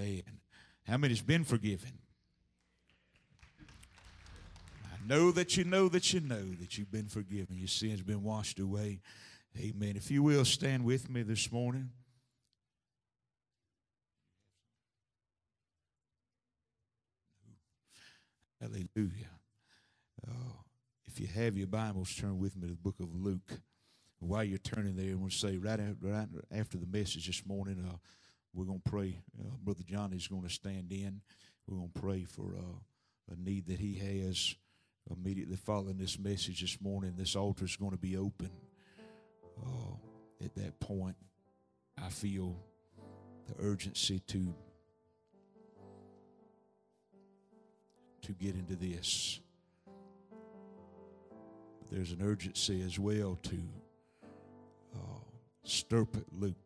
Amen. How many's been forgiven? I know that you know that you know that you've been forgiven. Your sins have been washed away. Amen. If you will stand with me this morning. Hallelujah. Oh, if you have your Bibles, turn with me to the book of Luke. While you're turning there, I want to say right after, right after the message this morning, uh, we're going to pray. Uh, Brother Johnny's going to stand in. We're going to pray for uh, a need that he has. Immediately following this message this morning, this altar is going to be open. Uh, at that point, I feel the urgency to to get into this. But there's an urgency as well to uh, stir, Luke,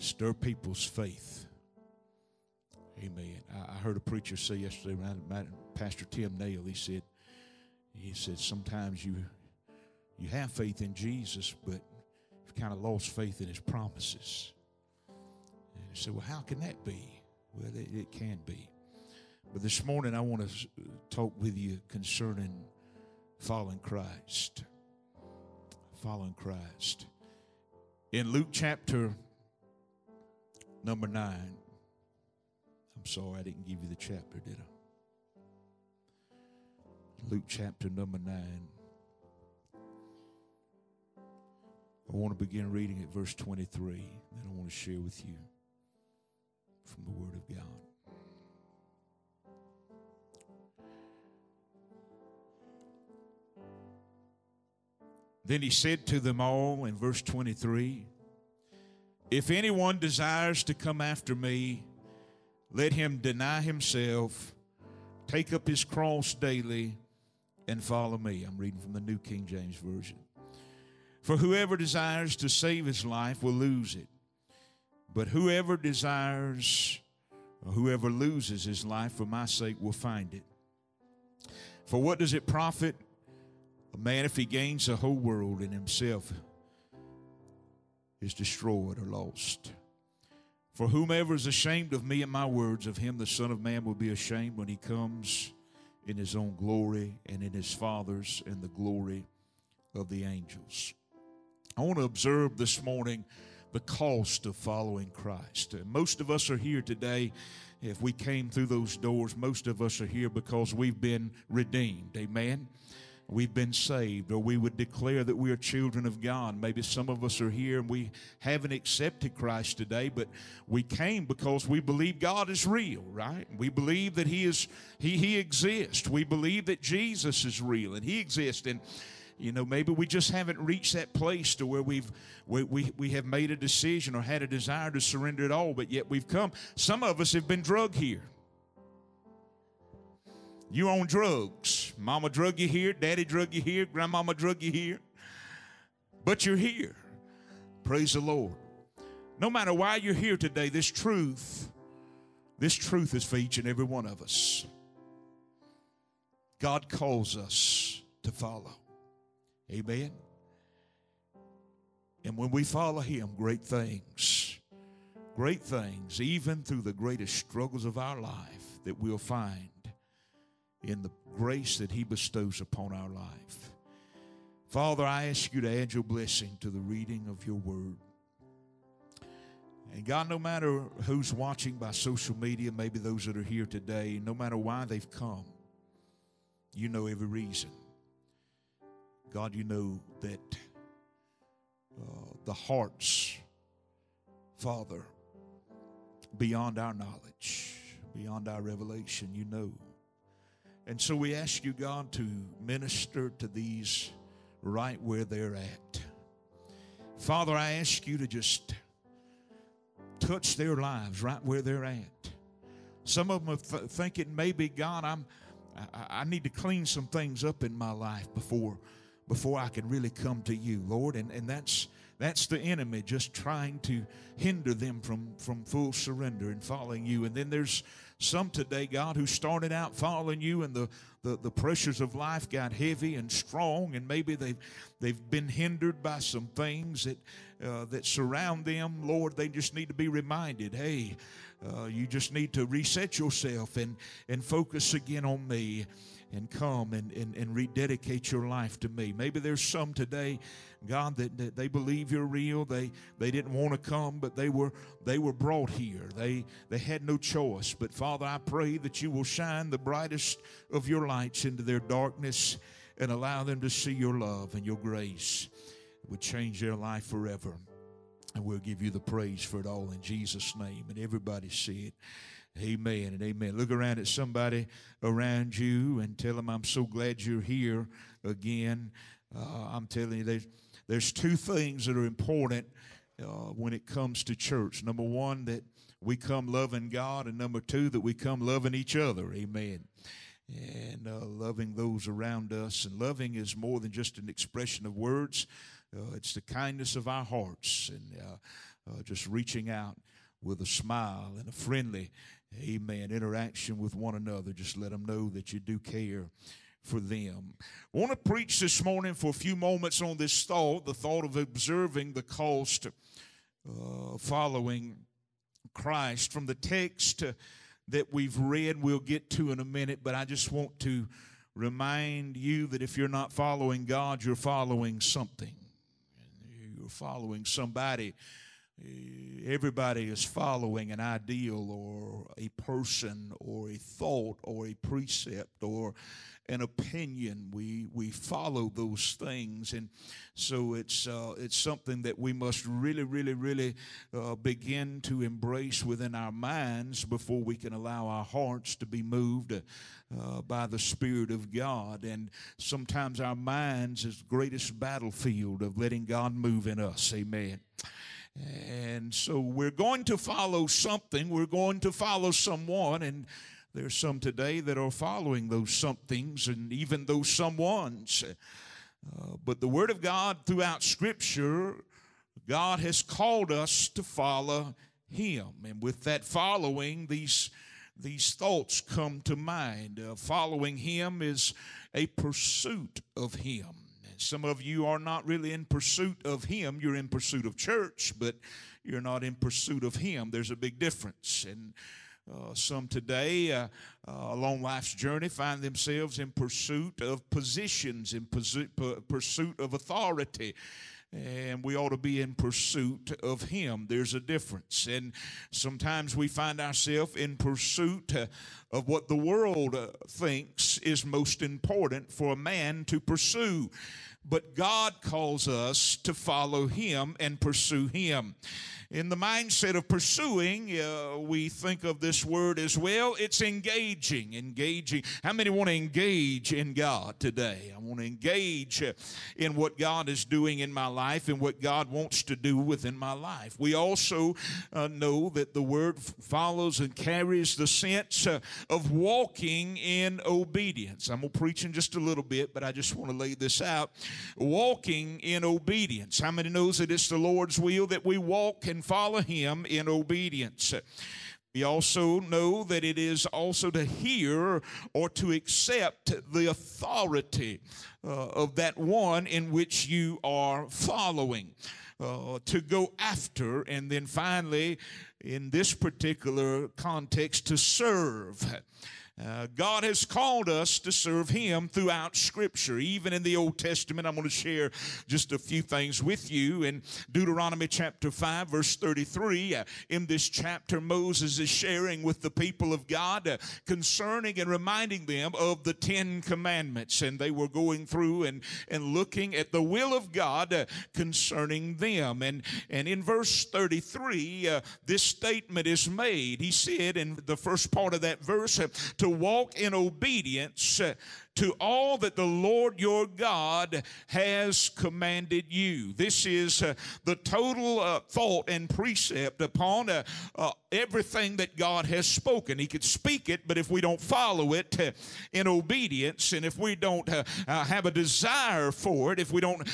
stir people's faith. Amen. I, I heard a preacher say yesterday, Pastor Tim Nail, he said, he said, sometimes you you have faith in Jesus, but you've kind of lost faith in his promises. And he said, Well, how can that be? Well, it, it can be. But this morning, I want to talk with you concerning following Christ. Following Christ. In Luke chapter number 9, I'm sorry I didn't give you the chapter, did I? Luke chapter number 9. I want to begin reading at verse 23. Then I want to share with you from the Word of God. Then he said to them all in verse 23 If anyone desires to come after me, let him deny himself, take up his cross daily, and follow me. I'm reading from the New King James Version. For whoever desires to save his life will lose it. But whoever desires, or whoever loses his life for my sake will find it. For what does it profit a man, if he gains the whole world and himself is destroyed or lost. For whomever is ashamed of me and my words, of him the Son of Man will be ashamed when he comes in his own glory and in his Father's and the glory of the angels. I want to observe this morning the cost of following Christ. Most of us are here today. If we came through those doors, most of us are here because we've been redeemed. Amen we've been saved, or we would declare that we are children of God. Maybe some of us are here and we haven't accepted Christ today, but we came because we believe God is real, right? We believe that He is He He exists. We believe that Jesus is real and He exists. And you know, maybe we just haven't reached that place to where we've we, we, we have made a decision or had a desire to surrender it all, but yet we've come. Some of us have been drug here. You on drugs. Mama drug you here, daddy drug you here, grandmama drug you here. But you're here. Praise the Lord. No matter why you're here today, this truth, this truth is for each and every one of us. God calls us to follow. Amen. And when we follow Him, great things, great things, even through the greatest struggles of our life, that we'll find in the grace that He bestows upon our life. Father, I ask you to add your blessing to the reading of your word. And God, no matter who's watching by social media, maybe those that are here today, no matter why they've come, you know every reason. God, you know that uh, the hearts, Father, beyond our knowledge, beyond our revelation, you know. And so we ask you, God, to minister to these right where they're at. Father, I ask you to just touch their lives right where they're at. Some of them are th- thinking, maybe God, I'm, I, I need to clean some things up in my life before, before I can really come to you, Lord. And, and that's that's the enemy just trying to hinder them from, from full surrender and following you. And then there's some today, God, who started out following you and the, the, the pressures of life got heavy and strong, and maybe they've, they've been hindered by some things that, uh, that surround them. Lord, they just need to be reminded hey, uh, you just need to reset yourself and, and focus again on me and come and, and, and rededicate your life to me. Maybe there's some today, God, that, that they believe you're real. They they didn't want to come, but they were they were brought here. They they had no choice. But Father, I pray that you will shine the brightest of your lights into their darkness and allow them to see your love and your grace. It would change their life forever. And we'll give you the praise for it all in Jesus' name. And everybody see it. Amen and amen. Look around at somebody around you and tell them, I'm so glad you're here again. Uh, I'm telling you, there's, there's two things that are important uh, when it comes to church. Number one, that we come loving God, and number two, that we come loving each other. Amen. And uh, loving those around us. And loving is more than just an expression of words, uh, it's the kindness of our hearts and uh, uh, just reaching out with a smile and a friendly amen, interaction with one another. Just let them know that you do care for them. I want to preach this morning for a few moments on this thought the thought of observing the cost uh, following Christ. From the text that we've read, we'll get to in a minute, but I just want to remind you that if you're not following God, you're following something. You're following somebody everybody is following an ideal or a person or a thought or a precept or an opinion. We we follow those things, and so it's uh, it's something that we must really, really, really uh, begin to embrace within our minds before we can allow our hearts to be moved. Uh, by the Spirit of God. And sometimes our minds is the greatest battlefield of letting God move in us. Amen. And so we're going to follow something, we're going to follow someone, and there's some today that are following those somethings and even those someones. Uh, but the Word of God throughout Scripture, God has called us to follow Him. And with that following, these, these thoughts come to mind. Uh, following Him is a pursuit of Him. Some of you are not really in pursuit of Him. You're in pursuit of church, but you're not in pursuit of Him. There's a big difference. And uh, some today, uh, uh, along life's journey, find themselves in pursuit of positions, in pursuit, of authority. And we ought to be in pursuit of him. There's a difference. And sometimes we find ourselves in pursuit uh, of what the world uh, thinks is most important for a man to pursue but God calls us to follow Him and pursue Him. In the mindset of pursuing, uh, we think of this word as well. It's engaging. Engaging. How many want to engage in God today? I want to engage uh, in what God is doing in my life and what God wants to do within my life. We also uh, know that the word follows and carries the sense uh, of walking in obedience. I'm going to preach in just a little bit, but I just want to lay this out. Walking in obedience. How many knows that it's the Lord's will that we walk and follow him in obedience? We also know that it is also to hear or to accept the authority uh, of that one in which you are following. Uh, to go after, and then finally, in this particular context, to serve. Uh, God has called us to serve Him throughout Scripture, even in the Old Testament. I'm going to share just a few things with you. In Deuteronomy chapter 5, verse 33, uh, in this chapter, Moses is sharing with the people of God uh, concerning and reminding them of the Ten Commandments. And they were going through and, and looking at the will of God uh, concerning them. And, and in verse 33, uh, this statement is made. He said in the first part of that verse, uh, walk in obedience to all that the Lord your God has commanded you. This is uh, the total uh, thought and precept upon uh, uh everything that God has spoken. He could speak it, but if we don't follow it uh, in obedience, and if we don't uh, have a desire for it, if we don't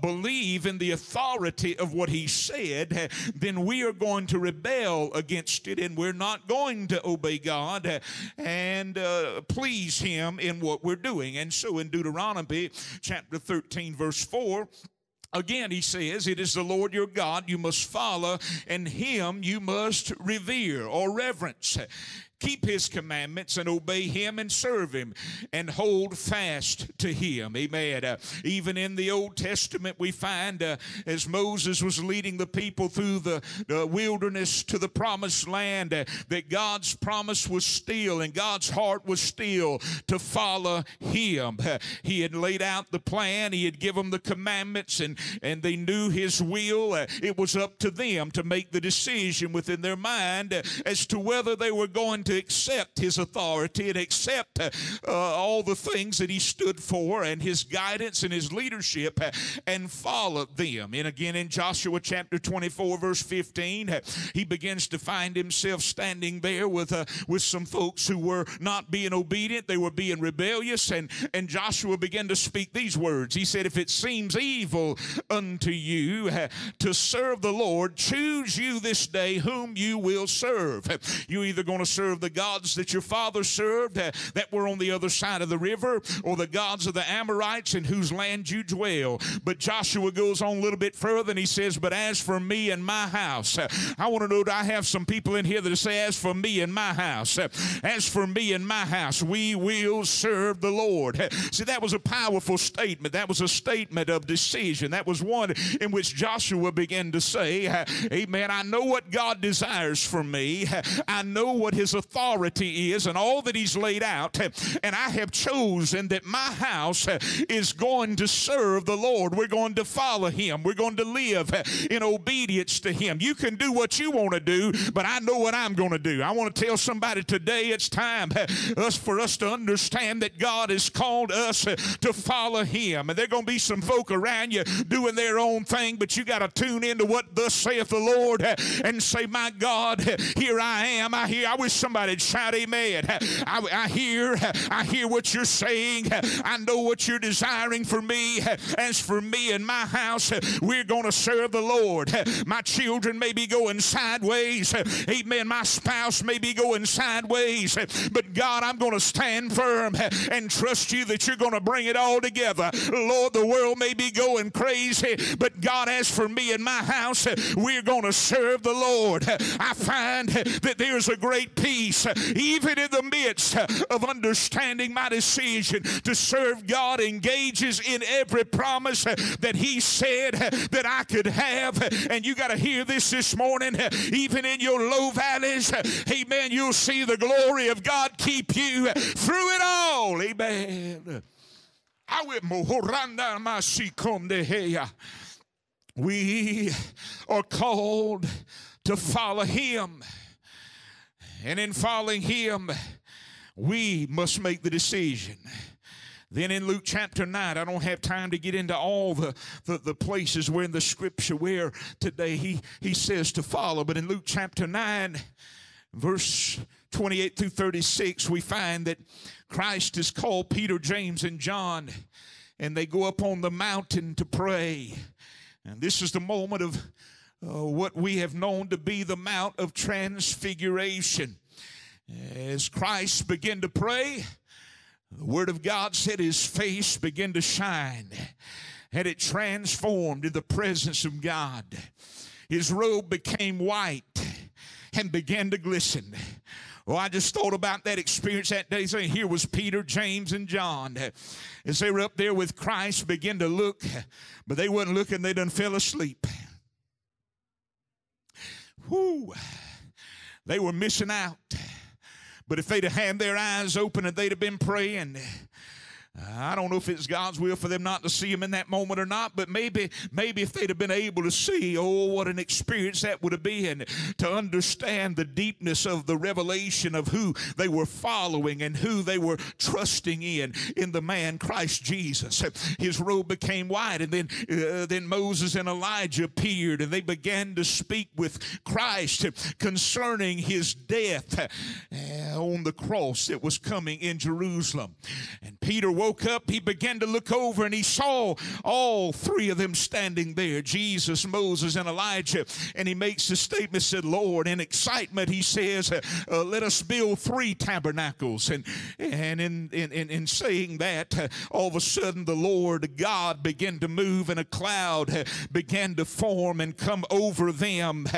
believe in the authority of what He said, then we are going to rebel against it, and we're not going to obey God and please Him in what we're we're doing. And so in Deuteronomy chapter 13, verse 4, Again, he says, It is the Lord your God you must follow, and him you must revere or reverence keep his commandments and obey him and serve him and hold fast to him. Amen. Uh, even in the Old Testament, we find uh, as Moses was leading the people through the, the wilderness to the promised land, uh, that God's promise was still and God's heart was still to follow him. Uh, he had laid out the plan, he had given them the commandments, and, and they knew his will. Uh, it was up to them to make the decision within their mind uh, as to whether they were going to to accept his authority and accept uh, uh, all the things that he stood for and his guidance and his leadership uh, and follow them. And again in Joshua chapter 24, verse 15, uh, he begins to find himself standing there with, uh, with some folks who were not being obedient, they were being rebellious. And, and Joshua began to speak these words. He said, If it seems evil unto you to serve the Lord, choose you this day whom you will serve. You're either going to serve the gods that your father served uh, that were on the other side of the river, or the gods of the Amorites in whose land you dwell. But Joshua goes on a little bit further and he says, But as for me and my house, uh, I want to know that I have some people in here that say, As for me and my house, uh, as for me and my house, we will serve the Lord. See, that was a powerful statement. That was a statement of decision. That was one in which Joshua began to say, Amen. I know what God desires for me. I know what his authority is and all that he's laid out. And I have chosen that my house is going to serve the Lord. We're going to follow him. We're going to live in obedience to him. You can do what you want to do, but I know what I'm going to do. I want to tell somebody today it's time us for us to understand that God has called us to follow him. And there are going to be some folk around you doing their own thing, but you got to tune into what thus saith the Lord and say, My God, here I am. I hear I wish somebody Somebody shout amen. I, I hear, I hear what you're saying. I know what you're desiring for me. As for me and my house, we're going to serve the Lord. My children may be going sideways. Amen. My spouse may be going sideways. But God, I'm going to stand firm and trust you that you're going to bring it all together. Lord, the world may be going crazy, but God, as for me and my house, we're going to serve the Lord. I find that there's a great peace peace, even in the midst of understanding my decision to serve God, engages in every promise that He said that I could have. And you got to hear this this morning, even in your low valleys, amen, you'll see the glory of God keep you through it all. Amen. We are called to follow Him. And in following him, we must make the decision. Then in Luke chapter 9, I don't have time to get into all the, the, the, places where in the scripture where today he, he says to follow. But in Luke chapter 9, verse 28 through 36, we find that Christ is called Peter, James, and John, and they go up on the mountain to pray. And this is the moment of uh, what we have known to be the Mount of Transfiguration. As Christ began to pray, the Word of God said his face began to shine and it transformed in the presence of God. His robe became white and began to glisten. Well, I just thought about that experience that day. Saying here was Peter, James, and John. As they were up there with Christ, began to look, but they wasn't looking, they done fell asleep. Whoo, they were missing out. But if they'd have had their eyes open and they'd have been praying, I don't know if it's God's will for them not to see him in that moment or not, but maybe, maybe if they'd have been able to see, oh, what an experience that would have been to understand the deepness of the revelation of who they were following and who they were trusting in, in the man Christ Jesus. His robe became white, and then, uh, then Moses and Elijah appeared, and they began to speak with Christ concerning his death uh, on the cross that was coming in Jerusalem. And Peter woke up, he began to look over and he saw all three of them standing there Jesus, Moses, and Elijah. And he makes the statement, said, Lord, in excitement, he says, uh, Let us build three tabernacles. And, and in, in, in, in saying that, uh, all of a sudden the Lord God began to move and a cloud uh, began to form and come over them.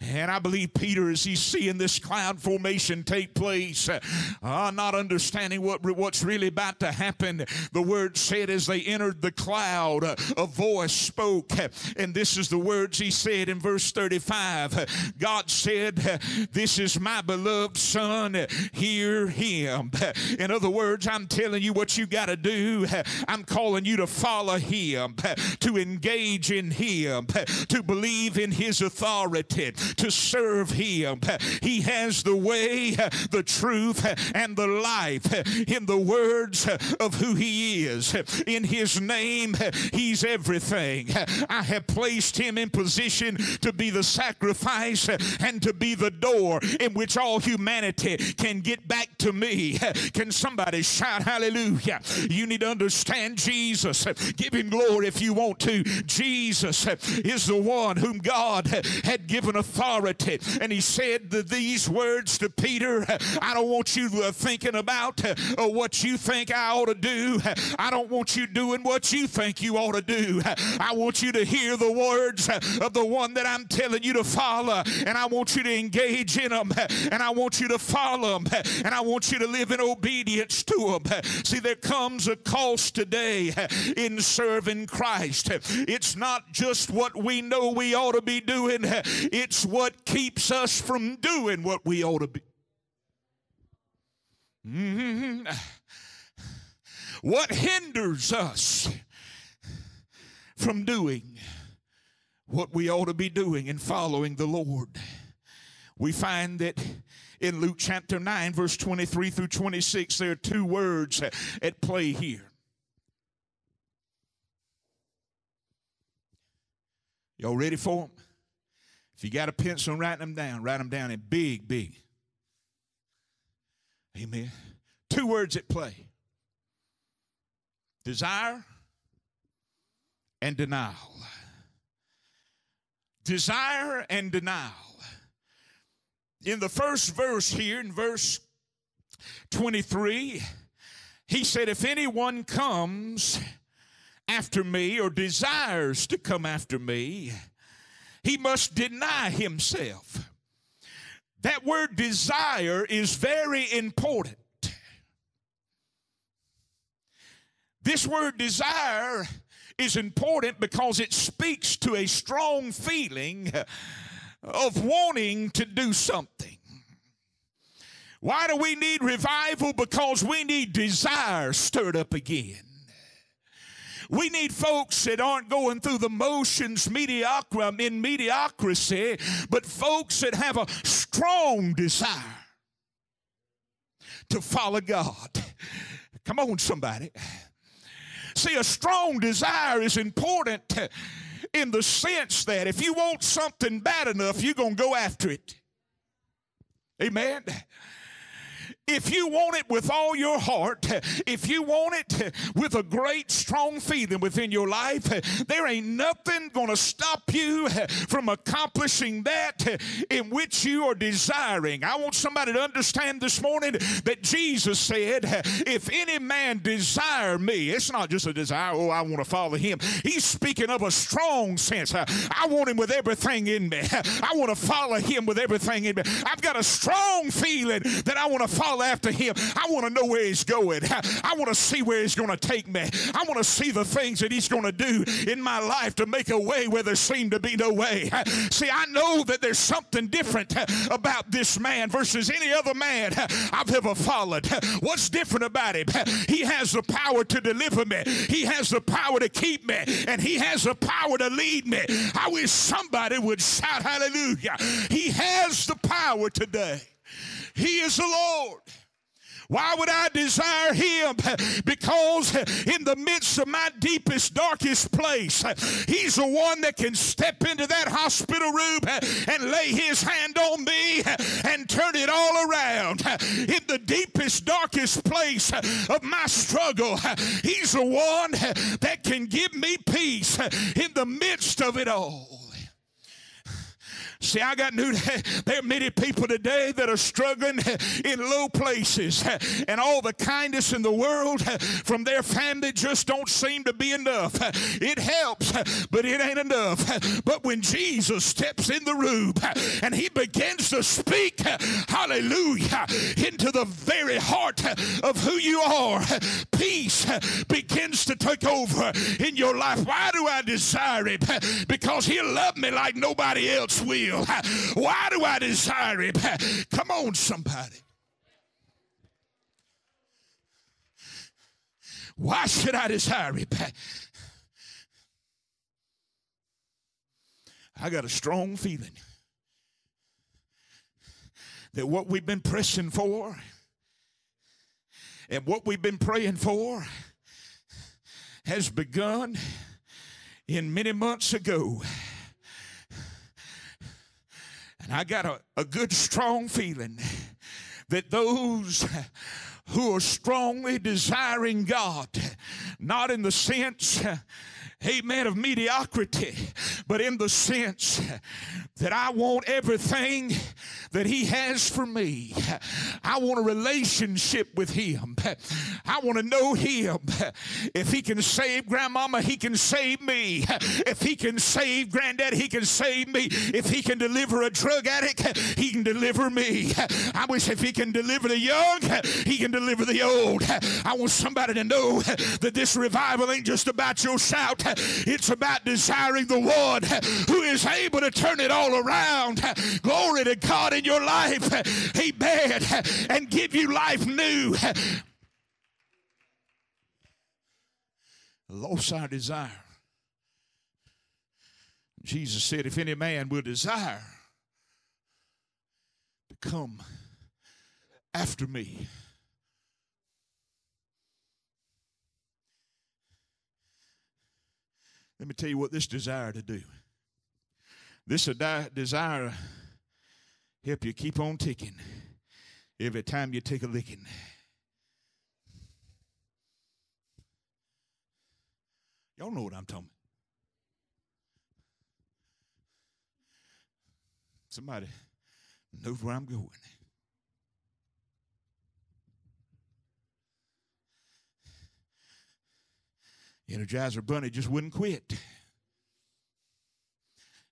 And I believe Peter, as he's seeing this cloud formation take place, uh, not understanding what, what's really about to happen, the word said as they entered the cloud, a voice spoke. And this is the words he said in verse 35 God said, This is my beloved Son, hear him. In other words, I'm telling you what you got to do. I'm calling you to follow him, to engage in him, to believe in his authority, to serve him. He has the way, the truth, and the life in the words of who he is. In his name, he's everything. I have placed him in position to be the sacrifice and to be the door in which all humanity can get back to me. Can somebody shout hallelujah? You need to understand Jesus. Give him glory if you want to. Jesus is the one whom God had given authority. And he said these words to Peter I don't want you thinking about uh, what you think I ought to do. I don't want you doing what you think you ought to do. I want you to hear the words of the one that I'm telling you to follow. And I want you to engage in them. And I want you to follow them. And I want you to live in obedience to them. See, there comes a cost today in serving Christ. It's not just what we know we ought to be doing, it's what keeps us from doing what we ought to be. Mm-hmm. What hinders us from doing what we ought to be doing and following the Lord? We find that in Luke chapter 9, verse 23 through 26, there are two words at play here. Y'all ready for them? If you got a pencil, write them down. Write them down in big, big. Amen. Two words at play desire and denial. Desire and denial. In the first verse here, in verse 23, he said, If anyone comes after me or desires to come after me, he must deny himself. That word desire is very important. This word desire is important because it speaks to a strong feeling of wanting to do something. Why do we need revival? Because we need desire stirred up again. We need folks that aren't going through the motions mediocre in mediocrity, but folks that have a strong desire to follow God. Come on, somebody. See, a strong desire is important in the sense that if you want something bad enough, you're going to go after it. Amen. If you want it with all your heart, if you want it with a great strong feeling within your life, there ain't nothing going to stop you from accomplishing that in which you are desiring. I want somebody to understand this morning that Jesus said, If any man desire me, it's not just a desire, oh, I want to follow him. He's speaking of a strong sense. I want him with everything in me. I want to follow him with everything in me. I've got a strong feeling that I want to follow after him. I want to know where he's going. I want to see where he's going to take me. I want to see the things that he's going to do in my life to make a way where there seemed to be no way. See, I know that there's something different about this man versus any other man I've ever followed. What's different about him? He has the power to deliver me, he has the power to keep me, and he has the power to lead me. I wish somebody would shout hallelujah. He has the power today. He is the Lord. Why would I desire him? Because in the midst of my deepest, darkest place, he's the one that can step into that hospital room and lay his hand on me and turn it all around. In the deepest, darkest place of my struggle. He's the one that can give me peace in the midst of it all. See, I got new. There are many people today that are struggling in low places, and all the kindness in the world from their family just don't seem to be enough. It helps, but it ain't enough. But when Jesus steps in the room and he begins to speak, hallelujah, into the very heart of who you are, peace begins to take over in your life. Why do I desire it? Because he'll love me like nobody else will. Why do I desire it? Come on, somebody. Why should I desire it? I got a strong feeling that what we've been pressing for and what we've been praying for has begun in many months ago. And I got a, a good, strong feeling that those who are strongly desiring God, not in the sense amen, of mediocrity, but in the sense that I want everything that He has for me. I want a relationship with Him. I want to know Him. If He can save Grandmama, He can save me. If He can save Granddad, He can save me. If He can deliver a drug addict, He can deliver me. I wish if He can deliver the young, He can deliver the old. I want somebody to know that this revival ain't just about your shout, it's about desiring the one who is able to turn it all around. Glory to God in your life. Amen. And give you life new. Lost our desire. Jesus said, If any man will desire to come after me, Let me tell you what this desire to do. This desire help you keep on ticking every time you take a licking. Y'all know what I'm talking about. Somebody knows where I'm going. Energizer Bunny just wouldn't quit.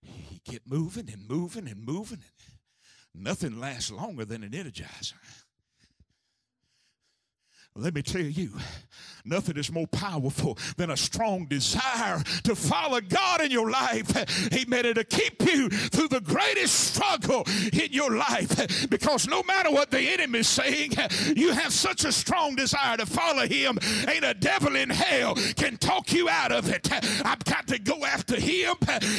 He kept moving and moving and moving. And nothing lasts longer than an energizer. Let me tell you, nothing is more powerful than a strong desire to follow God in your life. Amen. To keep you through the greatest struggle in your life. Because no matter what the enemy is saying, you have such a strong desire to follow him. Ain't a devil in hell can talk you out of it. I've got to go after him.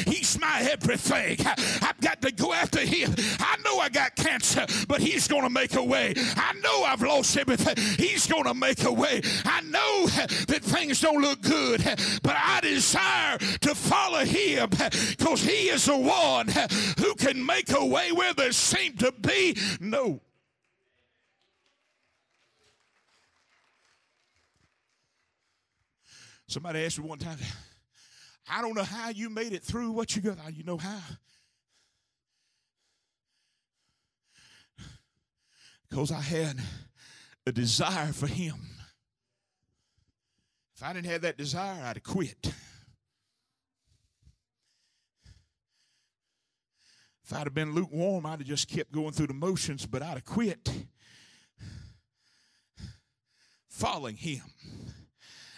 He's my everything. I've got to go after him. I know I got cancer, but he's going to make a way. I know I've lost everything. He's going to to make a way. I know that things don't look good, but I desire to follow him because he is the one who can make a way where there seemed to be no. Somebody asked me one time, I don't know how you made it through what you got. You know how? Because I had a desire for Him. If I didn't have that desire, I'd have quit. If I'd have been lukewarm, I'd have just kept going through the motions, but I'd have quit following Him.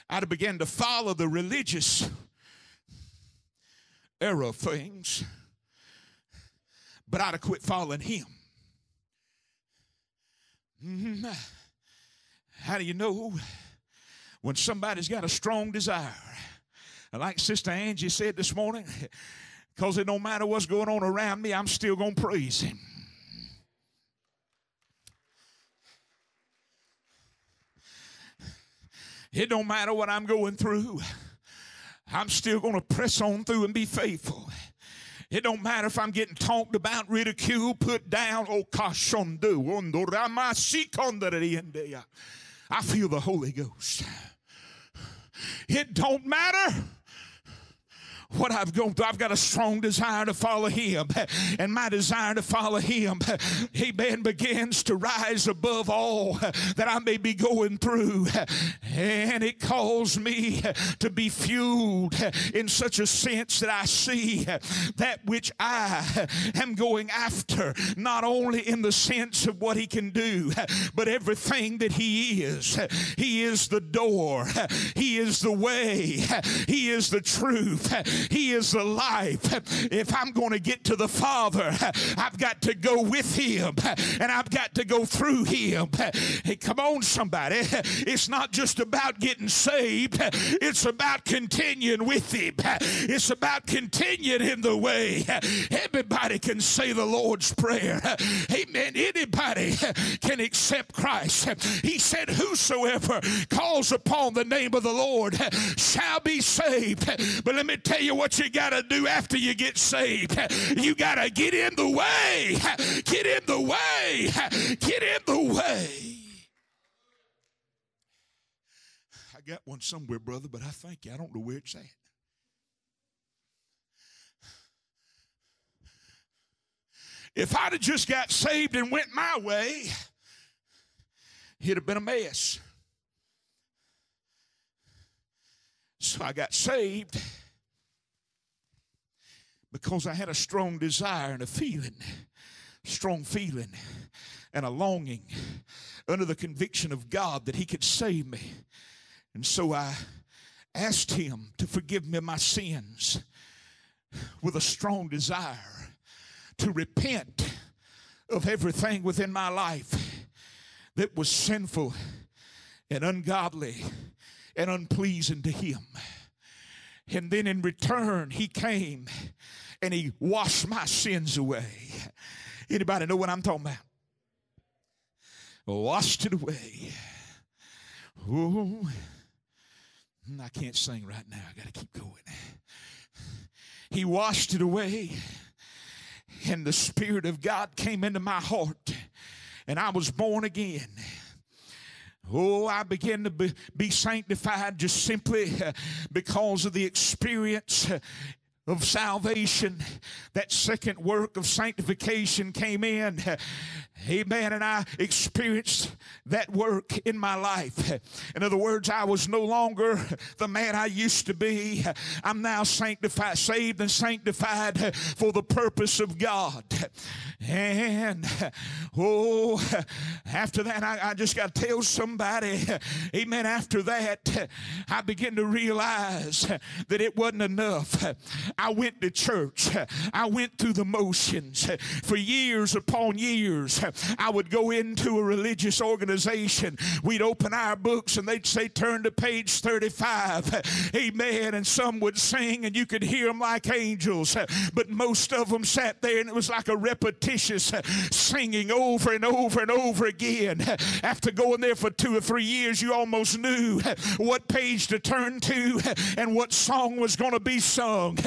I'd have began to follow the religious era of things, but I'd have quit following Him. Mm-hmm. How do you know when somebody's got a strong desire? Like Sister Angie said this morning, because it don't matter what's going on around me, I'm still going to praise Him. It don't matter what I'm going through. I'm still going to press on through and be faithful. It don't matter if I'm getting talked about, ridiculed, put down. Oh, I feel the Holy Ghost. It don't matter what I've gone through. I've got a strong desire to follow Him. And my desire to follow Him, Amen, begins to rise above all that I may be going through. And it calls me to be fueled in such a sense that I see that which I am going after, not only in the sense of what He can do, but everything that He is. He is the door, He is the way, He is the truth. He is life. If I'm going to get to the Father, I've got to go with Him and I've got to go through Him. Hey, come on, somebody. It's not just about getting saved, it's about continuing with Him. It's about continuing in the way. Everybody can say the Lord's Prayer. Amen. Anybody can accept Christ. He said, Whosoever calls upon the name of the Lord shall be saved. But let me tell you you what you got to do after you get saved. You got to get in the way. Get in the way. Get in the way. I got one somewhere, brother, but I thank you. I don't know where it's at. If I'd have just got saved and went my way, it'd have been a mess. So I got saved because I had a strong desire and a feeling, strong feeling and a longing under the conviction of God that He could save me. And so I asked Him to forgive me my sins with a strong desire to repent of everything within my life that was sinful and ungodly and unpleasing to Him. And then in return, He came and he washed my sins away. Anybody know what I'm talking about? Washed it away. Oh, I can't sing right now. I got to keep going. He washed it away, and the Spirit of God came into my heart, and I was born again. Oh, I began to be, be sanctified just simply uh, because of the experience uh, of salvation, that second work of sanctification came in. Amen. And I experienced that work in my life. In other words, I was no longer the man I used to be. I'm now sanctified, saved and sanctified for the purpose of God. And oh, after that, I, I just got to tell somebody, amen. After that, I began to realize that it wasn't enough. I went to church. I went through the motions for years upon years. I would go into a religious organization. We'd open our books and they'd say, Turn to page 35. Amen. And some would sing and you could hear them like angels. But most of them sat there and it was like a repetitious singing over and over and over again. After going there for two or three years, you almost knew what page to turn to and what song was going to be sung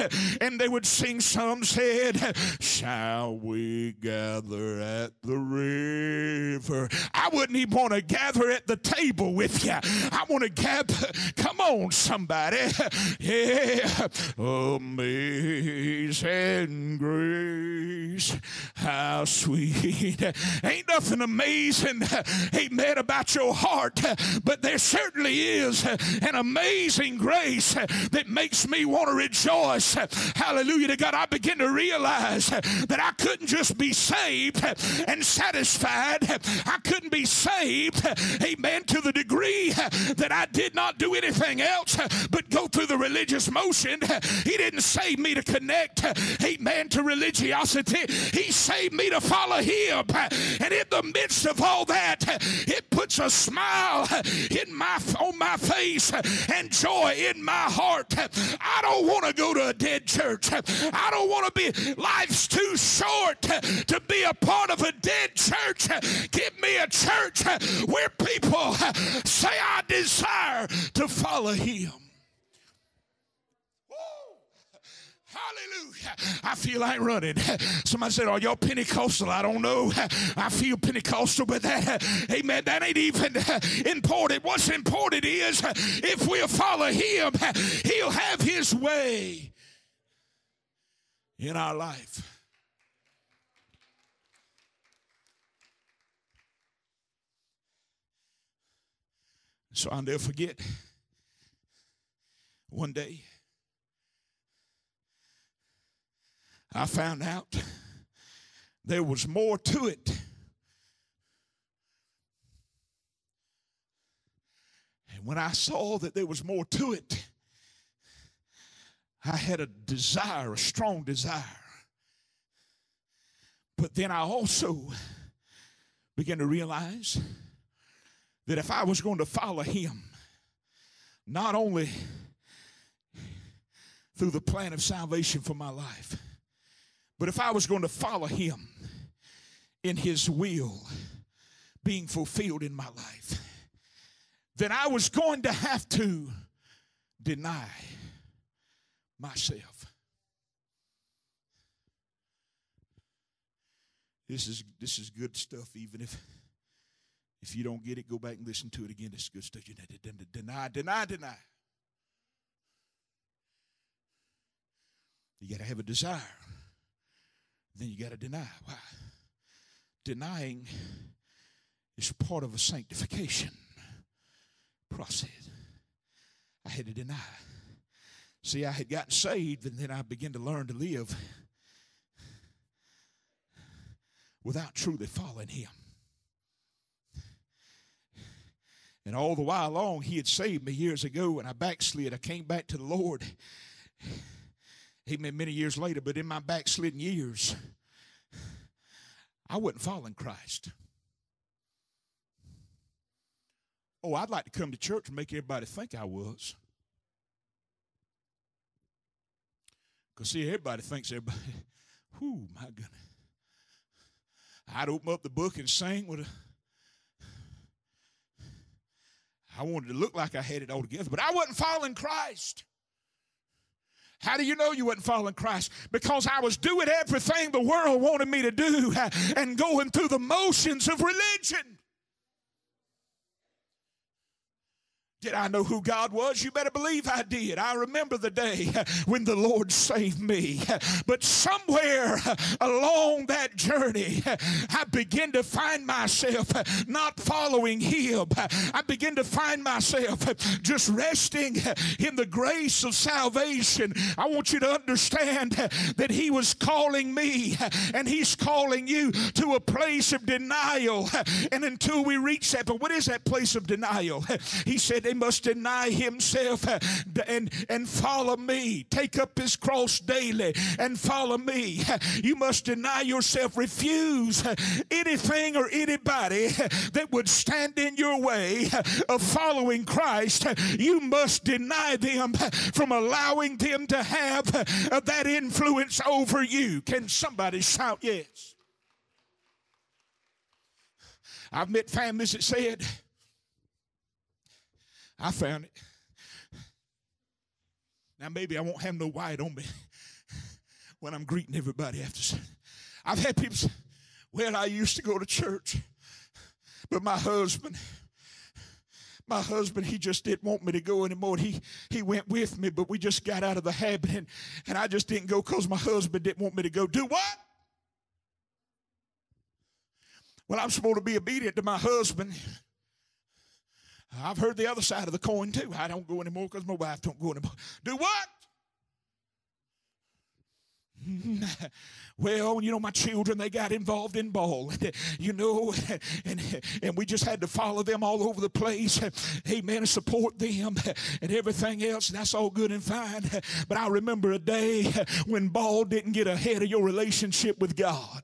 and they would sing some said, Shall we gather at the river? I wouldn't even want to gather at the table with you. I want to gather. Come on, somebody. Yeah. Amazing grace. How sweet. Ain't nothing amazing, amen, about your heart, but there certainly is an amazing grace that makes me want to rejoice hallelujah to God, I begin to realize that I couldn't just be saved and satisfied. I couldn't be saved, amen, to the degree that I did not do anything else but go through the religious motion. He didn't save me to connect, amen, to religiosity. He saved me to follow Him. And in the midst of all that, it puts a smile in my on my face and joy in my heart. I don't want to go to a dead church. I don't want to be, life's too short to be a part of a dead church. Give me a church where people say, I desire to follow him. Hallelujah. I feel like running. Somebody said, Are y'all Pentecostal? I don't know. I feel Pentecostal, but that, amen, that ain't even important. What's important is if we'll follow Him, He'll have His way in our life. So I'll never forget one day I found out there was more to it. And when I saw that there was more to it, I had a desire, a strong desire. But then I also began to realize that if I was going to follow him, not only through the plan of salvation for my life, but if I was going to follow him in his will being fulfilled in my life, then I was going to have to deny myself. This is this is good stuff, even if if you don't get it, go back and listen to it again. It's good stuff. You deny, deny, deny. You got to have a desire. Then you got to deny. Why? Denying is part of a sanctification process. I had to deny. See, I had gotten saved, and then I began to learn to live without truly following Him. And all the while long, He had saved me years ago, and I backslid. I came back to the Lord. Amen. Many years later, but in my backslidden years, I wasn't following Christ. Oh, I'd like to come to church and make everybody think I was. Because, see, everybody thinks everybody, whoo, my goodness. I'd open up the book and sing with a I wanted to look like I had it all together, but I wasn't following Christ. How do you know you wasn't following Christ? Because I was doing everything the world wanted me to do and going through the motions of religion. Did I know who God was? You better believe I did. I remember the day when the Lord saved me. But somewhere along that journey, I began to find myself not following Him. I began to find myself just resting in the grace of salvation. I want you to understand that He was calling me and He's calling you to a place of denial. And until we reach that, but what is that place of denial? He said, must deny himself and, and follow me. Take up his cross daily and follow me. You must deny yourself. Refuse anything or anybody that would stand in your way of following Christ. You must deny them from allowing them to have that influence over you. Can somebody shout yes? I've met families that said, I found it. Now, maybe I won't have no white on me when I'm greeting everybody after. I've had people say, Well, I used to go to church, but my husband, my husband, he just didn't want me to go anymore. He he went with me, but we just got out of the habit, and, and I just didn't go because my husband didn't want me to go. Do what? Well, I'm supposed to be obedient to my husband. I've heard the other side of the coin too. I don't go anymore because my wife don't go anymore. Do what? well, you know, my children, they got involved in ball, you know, and, and we just had to follow them all over the place. Amen. And support them and everything else. That's all good and fine. But I remember a day when ball didn't get ahead of your relationship with God.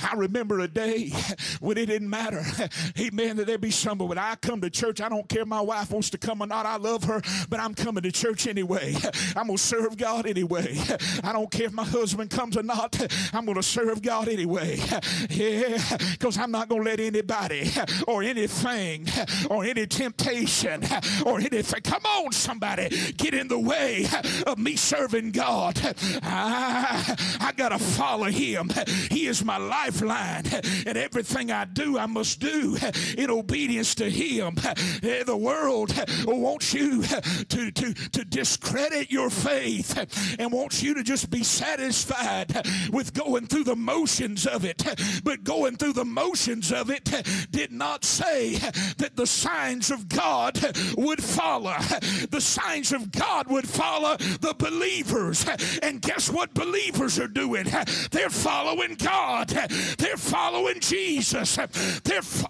I remember a day when it didn't matter. Amen. That there be somebody. When I come to church, I don't care if my wife wants to come or not. I love her, but I'm coming to church anyway. I'm to serve God anyway. I don't care if my husband comes or not. I'm to serve God anyway. Yeah, because I'm not to let anybody or anything or any temptation or anything. Come on, somebody, get in the way of me serving God. Ah, I, I got to follow Him. He is my lifeline, and everything I do, I must do in obedience to Him. Eh, the world wants you to, to, to discredit your faith and wants you to just be satisfied with going through the motions of it. But going through the motions of it did not say that the signs of God would follow. The signs of God would follow the believers. And guess what believers are doing? They're following God. They're following Jesus. They're fo-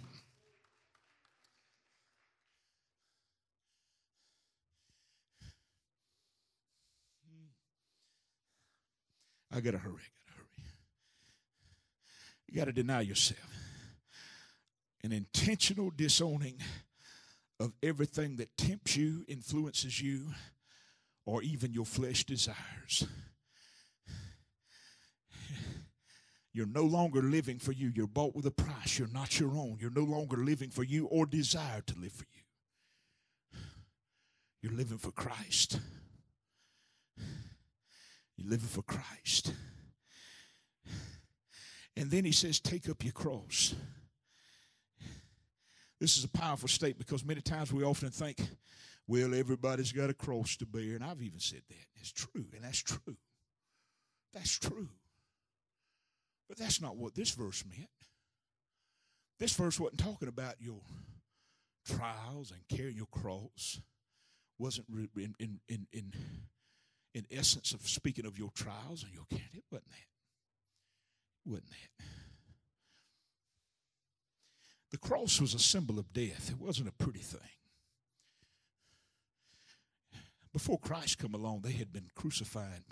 I gotta hurry. I gotta hurry. You gotta deny yourself. An intentional disowning of everything that tempts you, influences you, or even your flesh desires. You're no longer living for you. You're bought with a price. You're not your own. You're no longer living for you or desire to live for you. You're living for Christ. You're living for Christ. And then he says, Take up your cross. This is a powerful statement because many times we often think, well, everybody's got a cross to bear. And I've even said that. It's true, and that's true. That's true. But that's not what this verse meant. This verse wasn't talking about your trials and carrying your cross. Wasn't in in in in, in essence of speaking of your trials and your carrying. It wasn't that. Wasn't that. The cross was a symbol of death. It wasn't a pretty thing. Before Christ come along, they had been crucified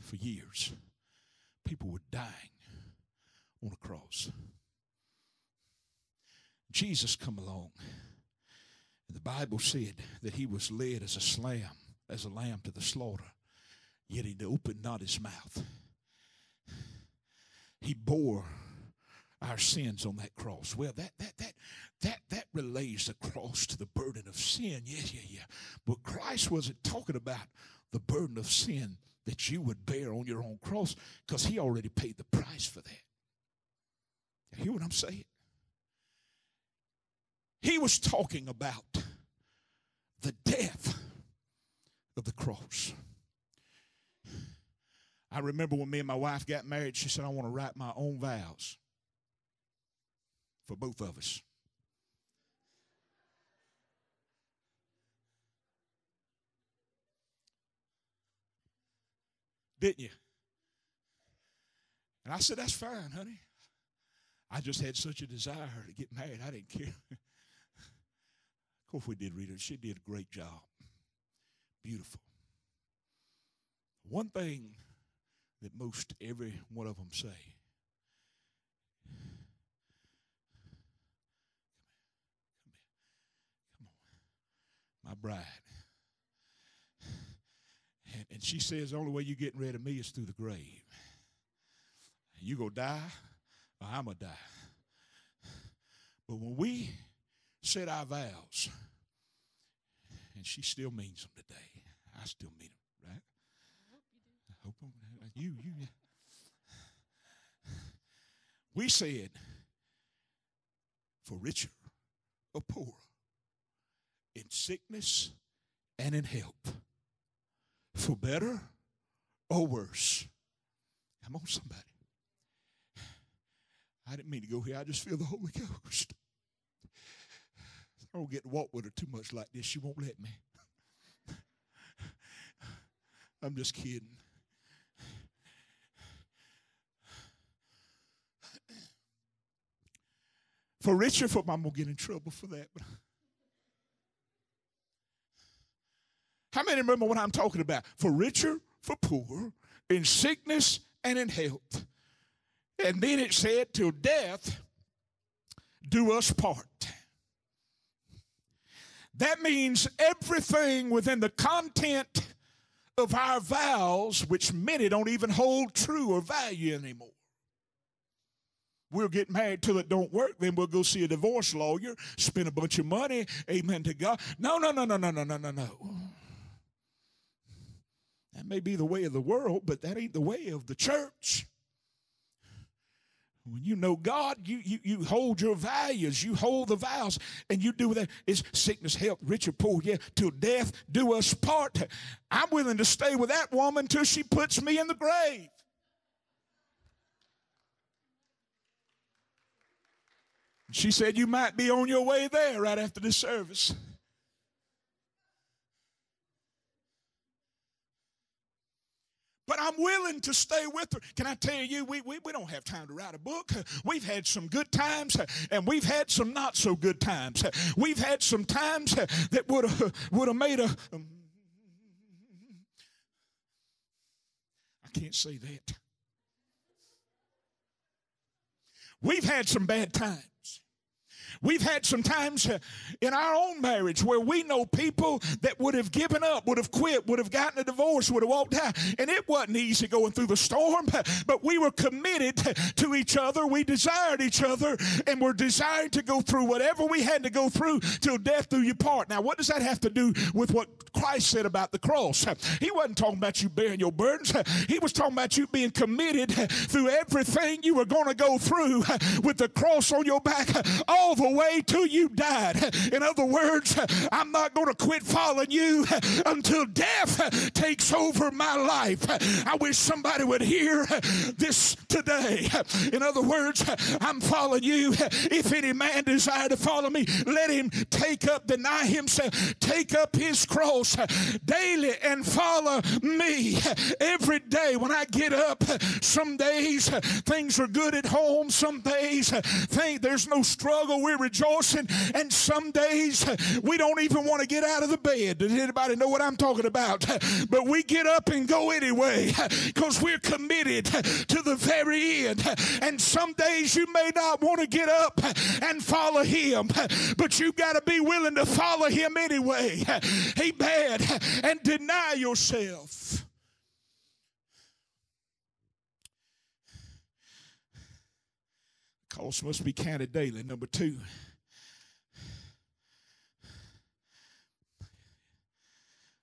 for years. People were dying on a cross. Jesus come along. And the Bible said that he was led as a lamb, as a lamb to the slaughter, yet he opened not his mouth. He bore our sins on that cross. Well, that that that that that relays the cross to the burden of sin. Yeah, yeah, yeah. But Christ wasn't talking about the burden of sin that you would bear on your own cross because he already paid the price for that. You hear what I'm saying? He was talking about the death of the cross. I remember when me and my wife got married, she said, I want to write my own vows for both of us. Didn't you? And I said, That's fine, honey. I just had such a desire to get married. I didn't care. of course, we did read her. She did a great job. Beautiful. One thing that most every one of them say Come on. my bride. And, and she says, the only way you're getting rid of me is through the grave. You go die, or I'm going to die. But when we said our vows, and she still means them today, I still mean them, right? I hope you do. I hope you, you. We said, for richer or poorer, in sickness and in health, for better or worse. Come on, somebody. I didn't mean to go here. I just feel the Holy Ghost. I don't get to walk with her too much like this. She won't let me. I'm just kidding. For richer, for I'm gonna get in trouble for that. But How many remember what I'm talking about? For richer, for poor, in sickness and in health. And then it said, till death do us part. That means everything within the content of our vows, which many don't even hold true or value anymore. We'll get married till it don't work, then we'll go see a divorce lawyer, spend a bunch of money, amen to God. No, no, no, no, no, no, no, no, no. That may be the way of the world, but that ain't the way of the church. When you know God, you, you, you hold your values, you hold the vows, and you do that. It's sickness, health, rich or poor, yeah, till death do us part. I'm willing to stay with that woman till she puts me in the grave. She said, You might be on your way there right after the service. But I'm willing to stay with her. Can I tell you, we, we, we don't have time to write a book. We've had some good times and we've had some not so good times. We've had some times that would have would have made a. Um, can't say that. We've had some bad times. We've had some times uh, in our own marriage where we know people that would have given up, would have quit, would have gotten a divorce, would have walked out. And it wasn't easy going through the storm, but we were committed to each other. We desired each other and were desired to go through whatever we had to go through till death do you part. Now, what does that have to do with what Christ said about the cross? He wasn't talking about you bearing your burdens. He was talking about you being committed through everything you were going to go through with the cross on your back all the way till you died. In other words, I'm not going to quit following you until death takes over my life. I wish somebody would hear this today. In other words, I'm following you. If any man desire to follow me, let him take up, deny himself, take up his cross daily and follow me every day. When I get up, some days things are good at home, some days uh, think there's no struggle. We're rejoicing. And some days uh, we don't even want to get out of the bed. Does anybody know what I'm talking about? But we get up and go anyway because we're committed uh, to the very end. And some days you may not want to get up uh, and follow him, but you got to be willing to follow him anyway. Amen. And deny yourself. Cost must be counted daily. Number two.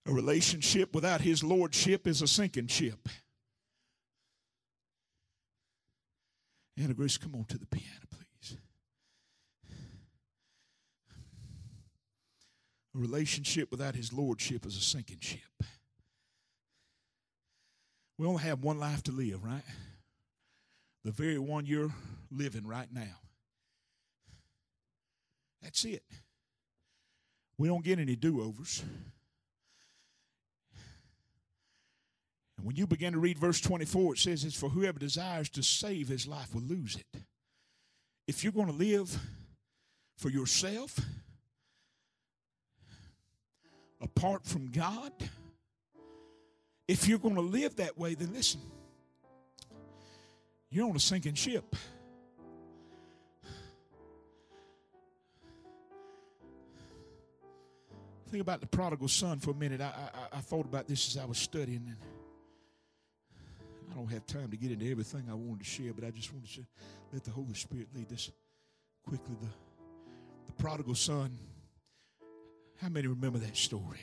A relationship without his lordship is a sinking ship. Anna Grace, come on to the piano, please. A relationship without his lordship is a sinking ship. We only have one life to live, right? The very one you're living right now. That's it. We don't get any do overs. And when you begin to read verse 24, it says, It's for whoever desires to save his life will lose it. If you're going to live for yourself, apart from God, if you're going to live that way, then listen, you're on a sinking ship. Think about the prodigal son for a minute. I, I, I thought about this as I was studying. And I don't have time to get into everything I wanted to share, but I just wanted to let the Holy Spirit lead this quickly. The, the prodigal son, how many remember that story?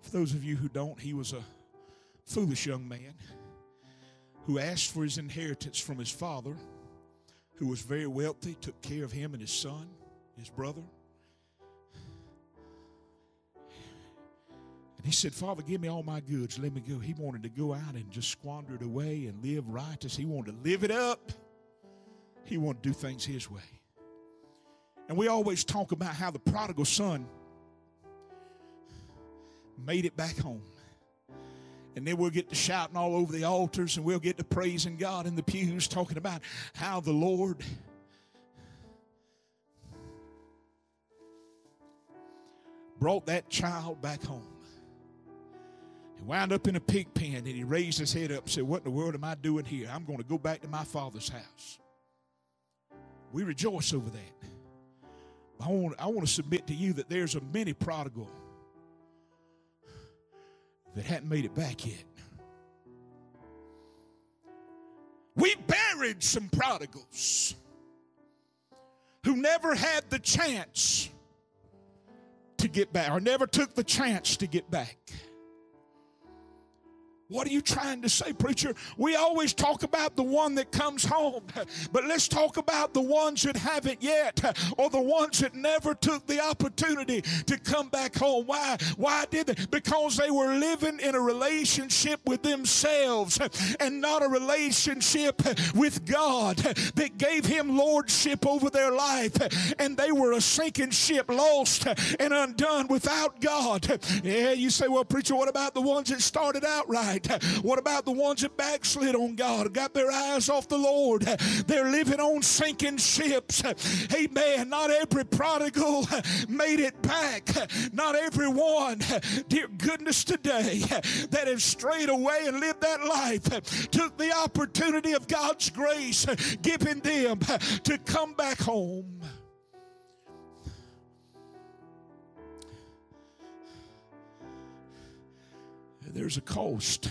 For those of you who don't, he was a foolish young man who asked for his inheritance from his father, who was very wealthy, took care of him and his son, his brother. And he said, Father, give me all my goods. Let me go. He wanted to go out and just squander it away and live righteous. He wanted to live it up. He wanted to do things his way. And we always talk about how the prodigal son made it back home. And then we'll get to shouting all over the altars and we'll get to praising God in the pews, talking about how the Lord brought that child back home. He wound up in a pig pen and he raised his head up and said, What in the world am I doing here? I'm going to go back to my father's house. We rejoice over that. I want, I want to submit to you that there's a many prodigal that hadn't made it back yet. We buried some prodigals who never had the chance to get back or never took the chance to get back. What are you trying to say, preacher? We always talk about the one that comes home, but let's talk about the ones that haven't yet, or the ones that never took the opportunity to come back home. Why? Why did they? Because they were living in a relationship with themselves and not a relationship with God that gave Him lordship over their life. And they were a sinking ship, lost and undone without God. Yeah, you say, well, preacher, what about the ones that started out right? What about the ones that backslid on God, got their eyes off the Lord? They're living on sinking ships. Amen. Not every prodigal made it back. Not everyone, dear goodness, today that have strayed away and lived that life took the opportunity of God's grace given them to come back home. There's a cost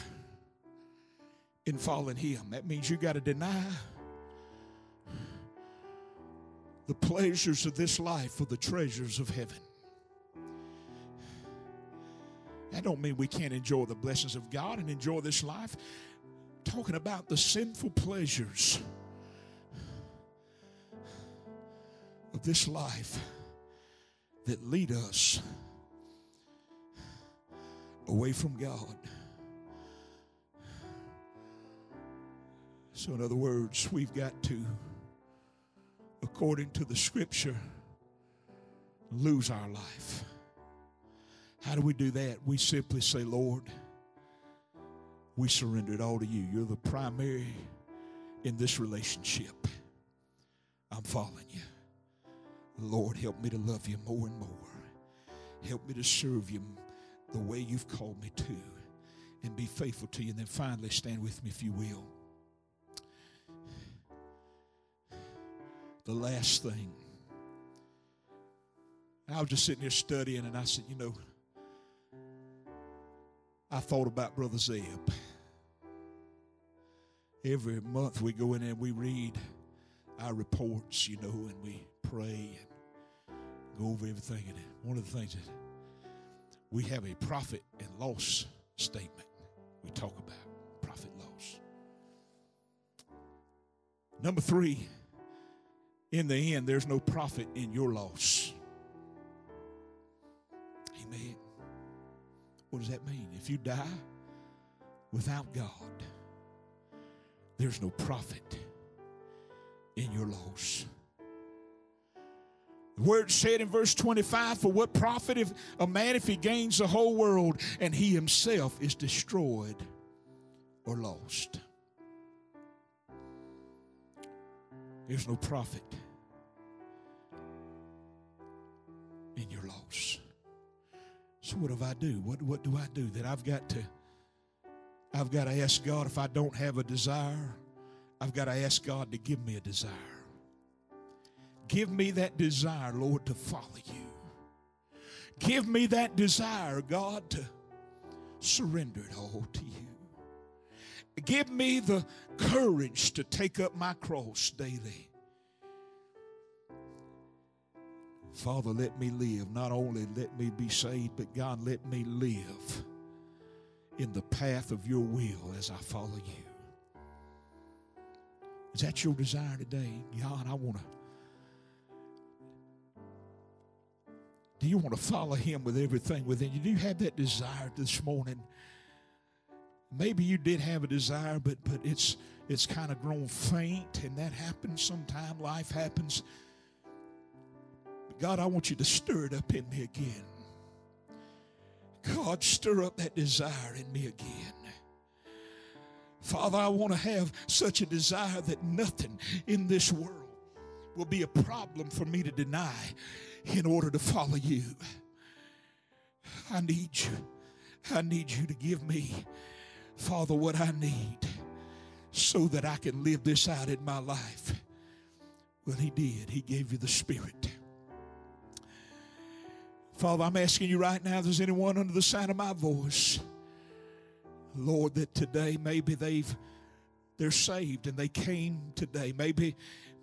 in following Him. That means you got to deny the pleasures of this life for the treasures of heaven. That don't mean we can't enjoy the blessings of God and enjoy this life. talking about the sinful pleasures of this life that lead us away from God. So, in other words, we've got to, according to the scripture, lose our life. How do we do that? We simply say, Lord, we surrender it all to you. You're the primary in this relationship. I'm following you. Lord, help me to love you more and more. Help me to serve you the way you've called me to and be faithful to you. And then finally, stand with me if you will. The last thing. I was just sitting here studying and I said, you know, I thought about Brother Zeb. Every month we go in and we read our reports, you know, and we pray and go over everything. And one of the things that we have a profit and loss statement we talk about profit loss. Number three, in the end, there's no profit in your loss. Amen. What does that mean? If you die without God, there's no profit in your loss. Word said in verse 25, For what profit if a man if he gains the whole world and he himself is destroyed or lost? There's no profit in your loss. So what do I do? What what do I do? That I've got to I've got to ask God if I don't have a desire, I've got to ask God to give me a desire. Give me that desire, Lord, to follow you. Give me that desire, God, to surrender it all to you. Give me the courage to take up my cross daily. Father, let me live. Not only let me be saved, but God, let me live in the path of your will as I follow you. Is that your desire today? God, I want to Do you want to follow him with everything within you? Do you have that desire this morning? Maybe you did have a desire, but but it's it's kind of grown faint, and that happens sometime. Life happens. But God, I want you to stir it up in me again. God, stir up that desire in me again. Father, I want to have such a desire that nothing in this world will be a problem for me to deny in order to follow you. I need you. I need you to give me, Father, what I need so that I can live this out in my life. Well, He did. He gave you the Spirit. Father, I'm asking you right now, if there's anyone under the sound of my voice, Lord, that today maybe they've they're saved and they came today. Maybe,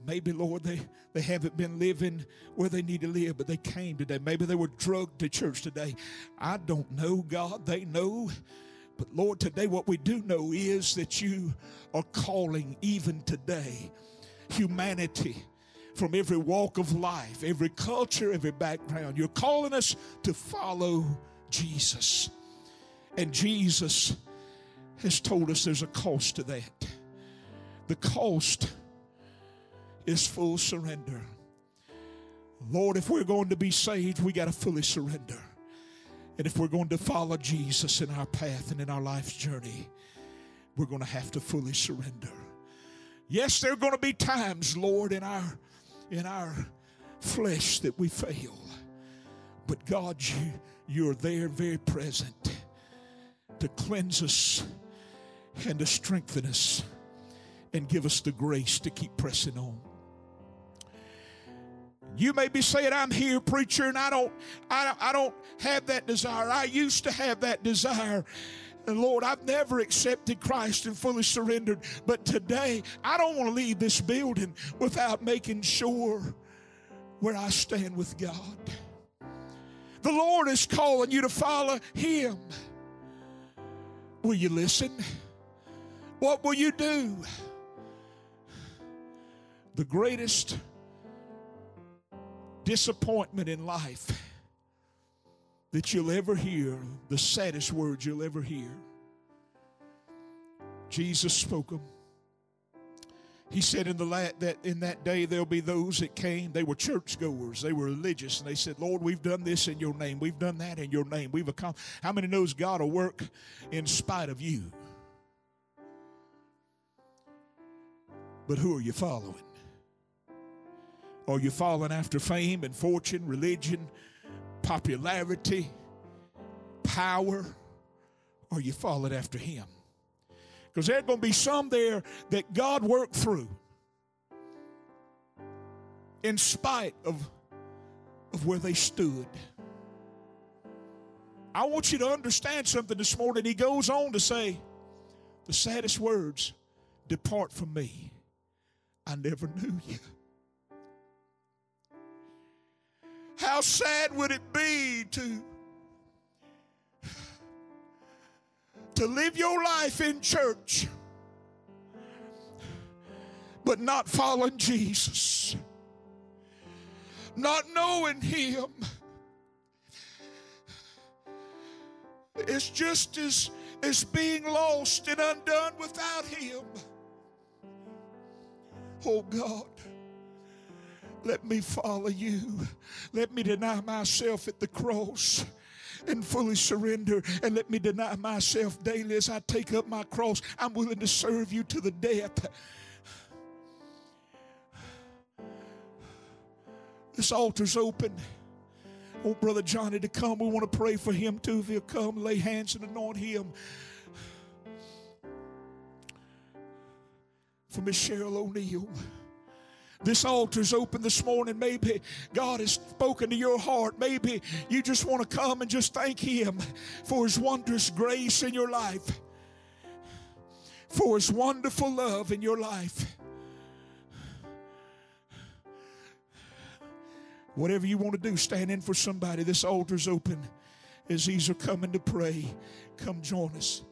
maybe, Lord, they, they haven't been living where they need to live, but they came today. Maybe they were drugged to church today. I don't know, God. They know. But Lord, today what we do know is that you are calling even today humanity from every walk of life, every culture, every background. You're calling us to follow Jesus. And Jesus has told us there's a cost to that. The cost is full surrender. Lord, if we're going to be saved, we got to fully surrender. And if we're going to follow Jesus in our path and in our life's journey, we're going to have to fully surrender. Yes, there are going to be times, Lord, in our in our flesh that we fail. But God, you, you're there very present to cleanse us and to strengthen us and give us the grace to keep pressing on. You may be saying, I'm here, preacher, and I don't, I don't, I don't have that desire. I used to have that desire. And Lord, I've never accepted Christ and fully surrendered. But today, I don't want to leave this building without making sure where I stand with God. The Lord is calling you to follow Him. Will you listen? What will you do? The greatest disappointment in life that you'll ever hear, the saddest words you'll ever hear. Jesus spoke them. He said in the la- that in that day there'll be those that came. They were churchgoers. They were religious, and they said, "Lord, we've done this in Your name. We've done that in Your name. We've accomplished." How many knows God will work in spite of you? But who are you following? Are you following after fame and fortune, religion, popularity, power? Or you following after Him? Because there are going to be some there that God worked through in spite of, of where they stood. I want you to understand something this morning. He goes on to say the saddest words Depart from me. I never knew you. How sad would it be to to live your life in church but not following Jesus, not knowing Him. It's just as, as being lost and undone without Him. Oh God. Let me follow you. Let me deny myself at the cross and fully surrender and let me deny myself daily as I take up my cross. I'm willing to serve you to the death. This altar's open. Oh, Brother Johnny to come. We want to pray for him too. If he'll come, lay hands and anoint him. For Miss Cheryl O'Neill. This altar's open this morning. Maybe God has spoken to your heart. Maybe you just want to come and just thank Him for His wondrous grace in your life, for His wonderful love in your life. Whatever you want to do, stand in for somebody. This altar's open as these are coming to pray. Come join us.